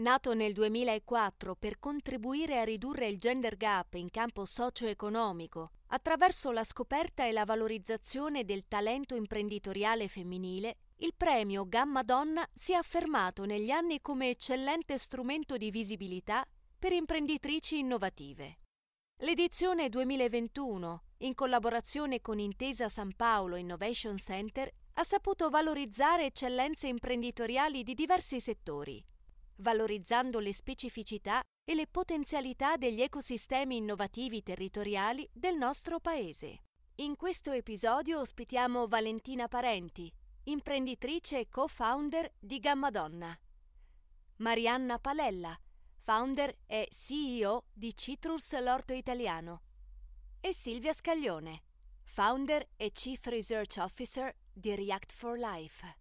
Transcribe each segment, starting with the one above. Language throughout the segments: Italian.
Nato nel 2004 per contribuire a ridurre il gender gap in campo socio-economico attraverso la scoperta e la valorizzazione del talento imprenditoriale femminile, il premio Gamma Donna si è affermato negli anni come eccellente strumento di visibilità per imprenditrici innovative. L'edizione 2021, in collaborazione con Intesa San Paolo Innovation Center, ha saputo valorizzare eccellenze imprenditoriali di diversi settori, valorizzando le specificità e le potenzialità degli ecosistemi innovativi territoriali del nostro Paese. In questo episodio ospitiamo Valentina Parenti, imprenditrice e co-founder di Gammadonna. Marianna Palella, founder e CEO di Citrus L'Orto Italiano. E Silvia Scaglione, founder e Chief Research Officer di React for Life.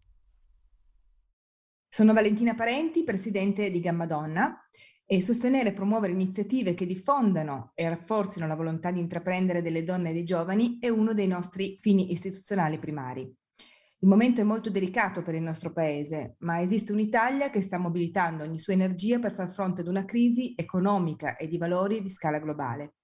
Sono Valentina Parenti, presidente di Gammadonna e sostenere e promuovere iniziative che diffondano e rafforzino la volontà di intraprendere delle donne e dei giovani è uno dei nostri fini istituzionali primari. Il momento è molto delicato per il nostro paese, ma esiste un'Italia che sta mobilitando ogni sua energia per far fronte ad una crisi economica e di valori di scala globale.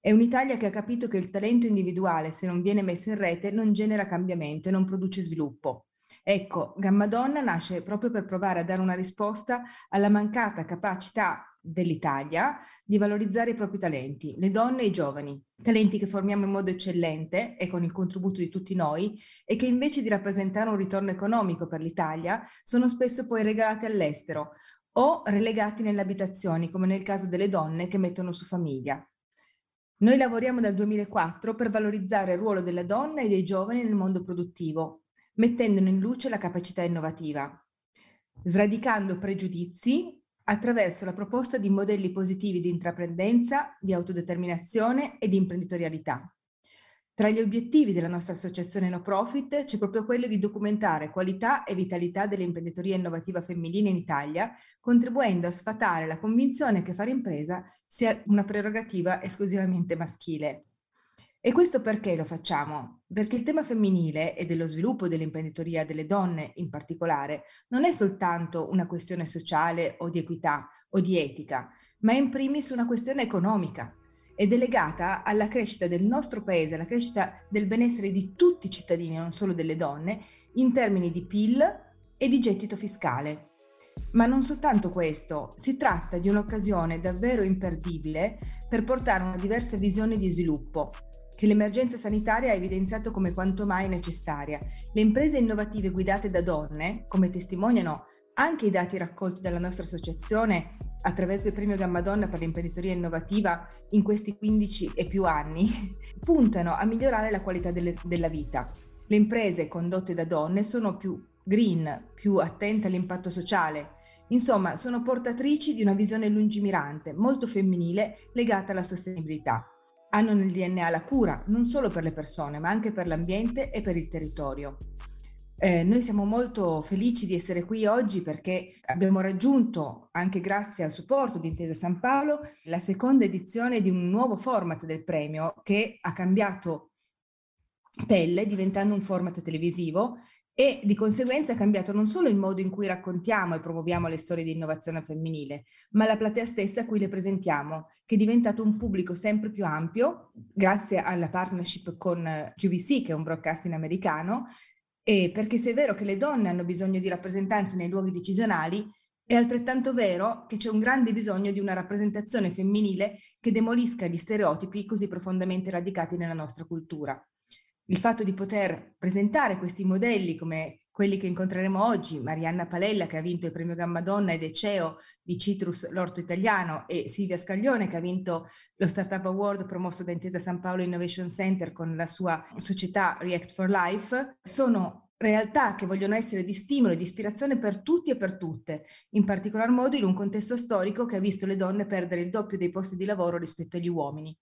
È un'Italia che ha capito che il talento individuale, se non viene messo in rete, non genera cambiamento e non produce sviluppo. Ecco, Gammadonna nasce proprio per provare a dare una risposta alla mancata capacità dell'Italia di valorizzare i propri talenti, le donne e i giovani, talenti che formiamo in modo eccellente e con il contributo di tutti noi e che invece di rappresentare un ritorno economico per l'Italia sono spesso poi regalati all'estero o relegati nelle abitazioni, come nel caso delle donne che mettono su famiglia. Noi lavoriamo dal 2004 per valorizzare il ruolo della donna e dei giovani nel mondo produttivo, mettendone in luce la capacità innovativa, sradicando pregiudizi attraverso la proposta di modelli positivi di intraprendenza, di autodeterminazione e di imprenditorialità. Tra gli obiettivi della nostra associazione no profit c'è proprio quello di documentare qualità e vitalità dell'imprenditoria innovativa femminile in Italia, contribuendo a sfatare la convinzione che fare impresa sia una prerogativa esclusivamente maschile. E questo perché lo facciamo? Perché il tema femminile e dello sviluppo dell'imprenditoria delle donne in particolare non è soltanto una questione sociale o di equità o di etica, ma è in primis una questione economica ed è legata alla crescita del nostro paese, alla crescita del benessere di tutti i cittadini, non solo delle donne, in termini di PIL e di gettito fiscale. Ma non soltanto questo, si tratta di un'occasione davvero imperdibile per portare una diversa visione di sviluppo, che l'emergenza sanitaria ha evidenziato come quanto mai necessaria. Le imprese innovative guidate da donne, come testimoniano anche i dati raccolti dalla nostra associazione attraverso il premio Gamma Donna per l'imprenditoria innovativa in questi 15 e più anni, puntano a migliorare la qualità delle, della vita. Le imprese condotte da donne sono più green, più attente all'impatto sociale, insomma sono portatrici di una visione lungimirante, molto femminile, legata alla sostenibilità hanno nel DNA la cura non solo per le persone, ma anche per l'ambiente e per il territorio. Eh, noi siamo molto felici di essere qui oggi perché abbiamo raggiunto, anche grazie al supporto di Intesa San Paolo, la seconda edizione di un nuovo format del premio che ha cambiato pelle diventando un format televisivo e di conseguenza è cambiato non solo il modo in cui raccontiamo e promuoviamo le storie di innovazione femminile, ma la platea stessa a cui le presentiamo, che è diventato un pubblico sempre più ampio grazie alla partnership con QVC, che è un broadcasting americano, e perché se è vero che le donne hanno bisogno di rappresentanze nei luoghi decisionali, è altrettanto vero che c'è un grande bisogno di una rappresentazione femminile che demolisca gli stereotipi così profondamente radicati nella nostra cultura il fatto di poter presentare questi modelli come quelli che incontreremo oggi, Marianna Palella che ha vinto il premio Gamma Donna ed è CEO di Citrus L'Orto Italiano e Silvia Scaglione che ha vinto lo Startup Award promosso da Intesa San Paolo Innovation Center con la sua società React for Life, sono realtà che vogliono essere di stimolo e di ispirazione per tutti e per tutte, in particolar modo in un contesto storico che ha visto le donne perdere il doppio dei posti di lavoro rispetto agli uomini.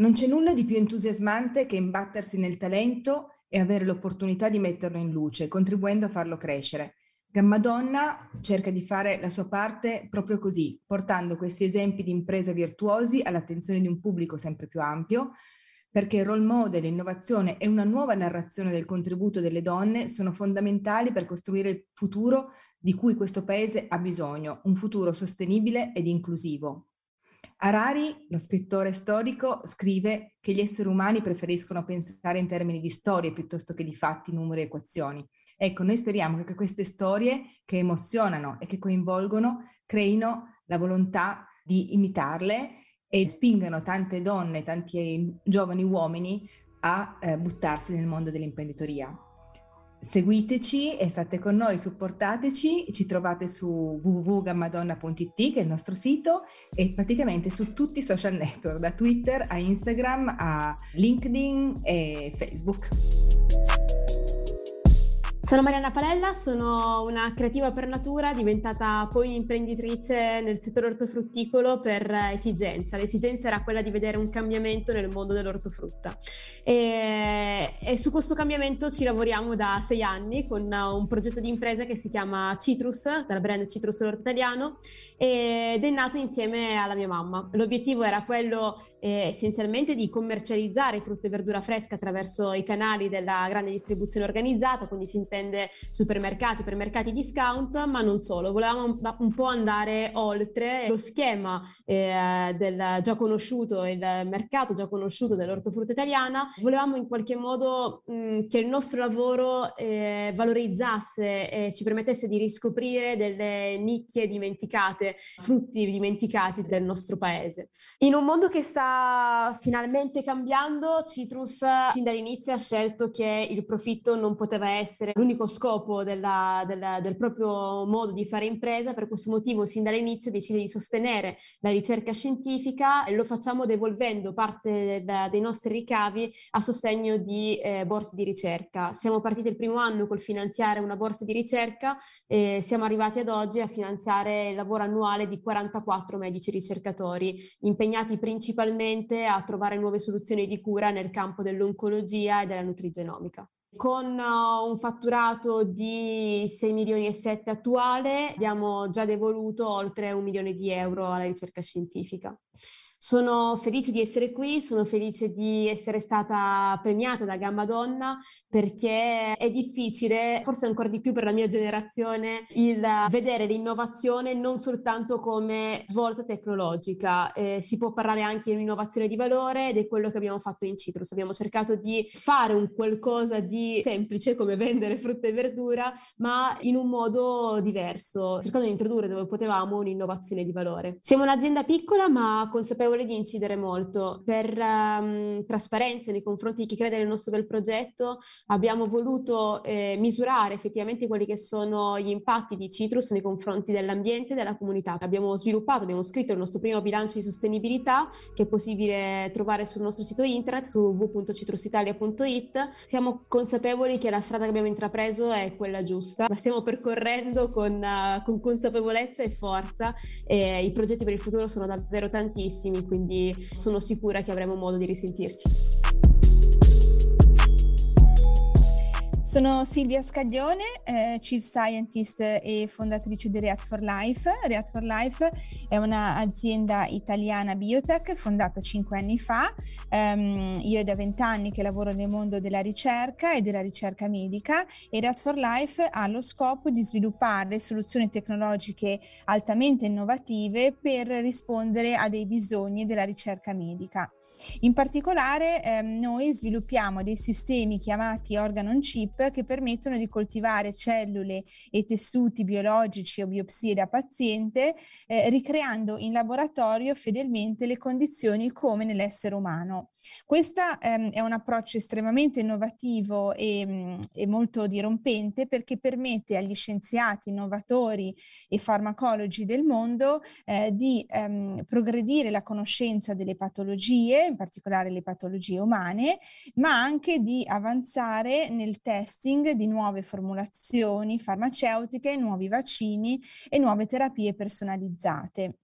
Non c'è nulla di più entusiasmante che imbattersi nel talento e avere l'opportunità di metterlo in luce, contribuendo a farlo crescere. Gammadonna cerca di fare la sua parte proprio così, portando questi esempi di imprese virtuosi all'attenzione di un pubblico sempre più ampio, perché role model, l'innovazione e una nuova narrazione del contributo delle donne sono fondamentali per costruire il futuro di cui questo paese ha bisogno, un futuro sostenibile ed inclusivo. Harari, lo scrittore storico, scrive che gli esseri umani preferiscono pensare in termini di storie piuttosto che di fatti, numeri e equazioni. Ecco, noi speriamo che queste storie che emozionano e che coinvolgono creino la volontà di imitarle e spingano tante donne, tanti giovani uomini a eh, buttarsi nel mondo dell'imprenditoria seguiteci e state con noi, supportateci, ci trovate su www.gammadonna.it che è il nostro sito e praticamente su tutti i social network, da Twitter a Instagram a LinkedIn e Facebook. Sono Marianna Palella, sono una creativa per natura, diventata poi imprenditrice nel settore ortofrutticolo per esigenza. L'esigenza era quella di vedere un cambiamento nel mondo dell'ortofrutta. E, e su questo cambiamento ci lavoriamo da sei anni con un progetto di impresa che si chiama Citrus, dal brand Citrus Orto Italiano, ed è nato insieme alla mia mamma. L'obiettivo era quello eh, essenzialmente di commercializzare frutta e verdura fresca attraverso i canali della grande distribuzione organizzata, quindi si intende supermercati, ipermercati discount, ma non solo, volevamo un, un po' andare oltre lo schema eh, del già conosciuto, il mercato già conosciuto dell'ortofrutta italiana, volevamo in qualche modo mh, che il nostro lavoro eh, valorizzasse e ci permettesse di riscoprire delle nicchie dimenticate, frutti dimenticati del nostro paese. In un mondo che sta finalmente cambiando, Citrus sin dall'inizio ha scelto che il profitto non poteva essere l'unico scopo della, della, del proprio modo di fare impresa, per questo motivo sin dall'inizio decide di sostenere la ricerca scientifica e lo facciamo devolvendo parte da, dei nostri ricavi a sostegno di eh, borse di ricerca. Siamo partiti il primo anno col finanziare una borsa di ricerca e siamo arrivati ad oggi a finanziare il lavoro annuale di 44 medici ricercatori impegnati principalmente a trovare nuove soluzioni di cura nel campo dell'oncologia e della nutrigenomica. Con uh, un fatturato di 6 milioni e 7 attuale abbiamo già devoluto oltre un milione di euro alla ricerca scientifica. Sono felice di essere qui, sono felice di essere stata premiata da Gamma Donna perché è difficile, forse ancora di più per la mia generazione, il vedere l'innovazione non soltanto come svolta tecnologica. Eh, si può parlare anche di un'innovazione di valore ed è quello che abbiamo fatto in Citrus. Abbiamo cercato di fare un qualcosa di semplice come vendere frutta e verdura, ma in un modo diverso, cercando di introdurre dove potevamo un'innovazione di valore. Siamo un'azienda piccola ma consapevole consapevole di incidere molto. Per um, trasparenza nei confronti di chi crede nel nostro bel progetto abbiamo voluto eh, misurare effettivamente quelli che sono gli impatti di Citrus nei confronti dell'ambiente e della comunità. Abbiamo sviluppato, abbiamo scritto il nostro primo bilancio di sostenibilità che è possibile trovare sul nostro sito internet su www.citrusitalia.it. Siamo consapevoli che la strada che abbiamo intrapreso è quella giusta, la stiamo percorrendo con, uh, con consapevolezza e forza e i progetti per il futuro sono davvero tantissimi quindi sono sicura che avremo modo di risentirci. Sono Silvia Scaglione, eh, Chief Scientist e fondatrice di React for Life. React for Life è un'azienda italiana biotech fondata cinque anni fa. Um, io è da vent'anni che lavoro nel mondo della ricerca e della ricerca medica e React for Life ha lo scopo di sviluppare soluzioni tecnologiche altamente innovative per rispondere a dei bisogni della ricerca medica. In particolare ehm, noi sviluppiamo dei sistemi chiamati organ on chip che permettono di coltivare cellule e tessuti biologici o biopsie da paziente eh, ricreando in laboratorio fedelmente le condizioni come nell'essere umano. Questo ehm, è un approccio estremamente innovativo e, mm, e molto dirompente perché permette agli scienziati, innovatori e farmacologi del mondo eh, di ehm, progredire la conoscenza delle patologie in particolare le patologie umane, ma anche di avanzare nel testing di nuove formulazioni farmaceutiche, nuovi vaccini e nuove terapie personalizzate.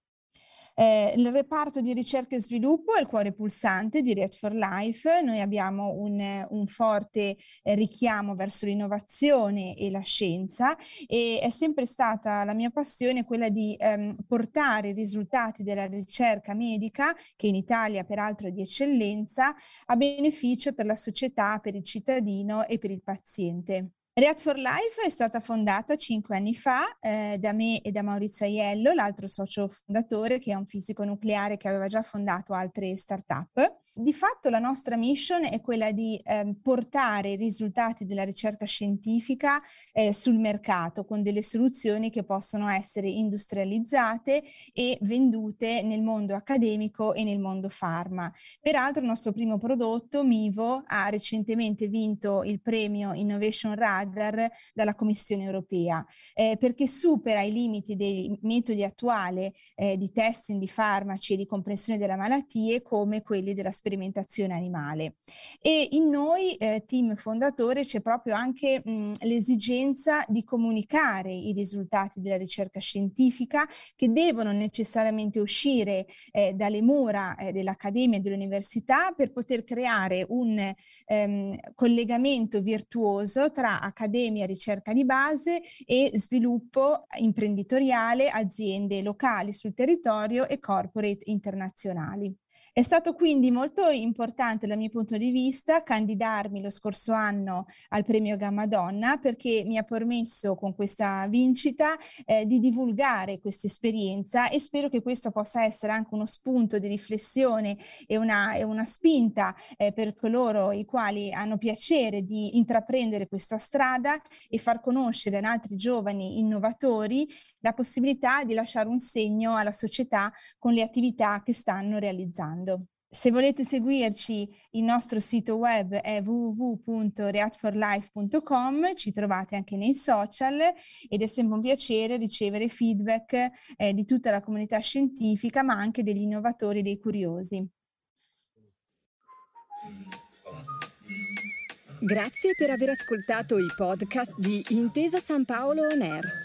Eh, il reparto di ricerca e sviluppo è il cuore pulsante di React for Life. Noi abbiamo un, un forte eh, richiamo verso l'innovazione e la scienza e è sempre stata la mia passione quella di ehm, portare i risultati della ricerca medica, che in Italia peraltro è di eccellenza, a beneficio per la società, per il cittadino e per il paziente. React for Life è stata fondata cinque anni fa eh, da me e da Maurizio Aiello, l'altro socio fondatore che è un fisico nucleare che aveva già fondato altre start-up. Di fatto la nostra mission è quella di eh, portare i risultati della ricerca scientifica eh, sul mercato con delle soluzioni che possono essere industrializzate e vendute nel mondo accademico e nel mondo pharma. Peraltro il nostro primo prodotto, Mivo, ha recentemente vinto il premio Innovation Radar dalla Commissione europea eh, perché supera i limiti dei metodi attuali eh, di testing di farmaci e di comprensione delle malattie come quelli della sperimentazione animale. E in noi, eh, team fondatore, c'è proprio anche mh, l'esigenza di comunicare i risultati della ricerca scientifica che devono necessariamente uscire eh, dalle mura eh, dell'accademia e dell'università per poter creare un ehm, collegamento virtuoso tra accademia, ricerca di base e sviluppo imprenditoriale, aziende locali sul territorio e corporate internazionali. È stato quindi molto importante dal mio punto di vista candidarmi lo scorso anno al premio Gamma Donna perché mi ha permesso con questa vincita eh, di divulgare questa esperienza e spero che questo possa essere anche uno spunto di riflessione e una, e una spinta eh, per coloro i quali hanno piacere di intraprendere questa strada e far conoscere ad altri giovani innovatori la possibilità di lasciare un segno alla società con le attività che stanno realizzando. Se volete seguirci, il nostro sito web è www.reactforlife.com, ci trovate anche nei social ed è sempre un piacere ricevere feedback eh, di tutta la comunità scientifica, ma anche degli innovatori e dei curiosi. Grazie per aver ascoltato i podcast di Intesa San Paolo On Air.